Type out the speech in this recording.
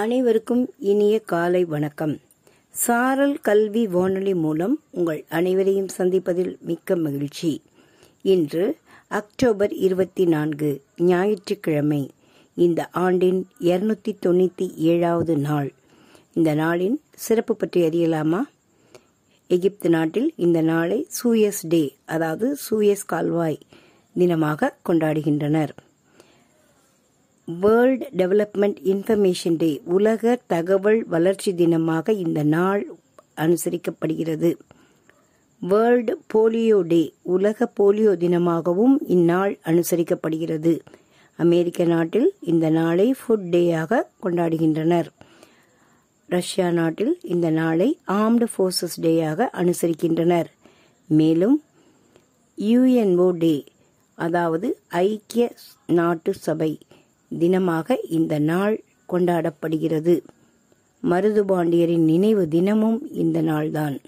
அனைவருக்கும் இனிய காலை வணக்கம். சாரல் கல்வி வானொலி மூலம் உங்கள் அனைவரையும் சந்திப்பதில் மிக்க மகிழ்ச்சி. இன்று அக்டோபர் இருபத்தி நான்கு ஞாயிற்றுக்கிழமை இந்த ஆண்டின் இருநூத்தி தொண்ணூத்தி ஏழாவது நாள். இந்த நாளின் சிறப்பு பற்றி அறியலாமா? எகிப்து நாட்டில் இந்த நாளை சூயஸ் டே அதாவது சூயஸ் கால்வாய் தினமாக கொண்டாடுகின்றனர். வேர்ல்ட் டெவலப்மெண்ட் இன்ஃபர்மேஷன் டே உலக தகவல் வளர்ச்சி தினமாக இந்த நாள் அனுசரிக்கப்படுகிறது. வேர்ல்டு போலியோ டே உலக போலியோ தினமாகவும் இந்நாள் அனுசரிக்கப்படுகிறது. அமெரிக்க நாட்டில் இந்த நாளை ஃபுட் டேயாக கொண்டாடுகின்றனர். ரஷ்யா நாட்டில் இந்த நாளை ஆர்ம்டு ஃபோர்ஸஸ் டேயாக அனுசரிக்கின்றனர். மேலும் யுஎன்ஓ டே அதாவது ஐக்கிய நாட்டு சபை தினமாக இந்த நாள் கொண்டாடப்படுகிறது. மருதுபாண்டியரின் நினைவு தினமும் இந்த நாள்தான்.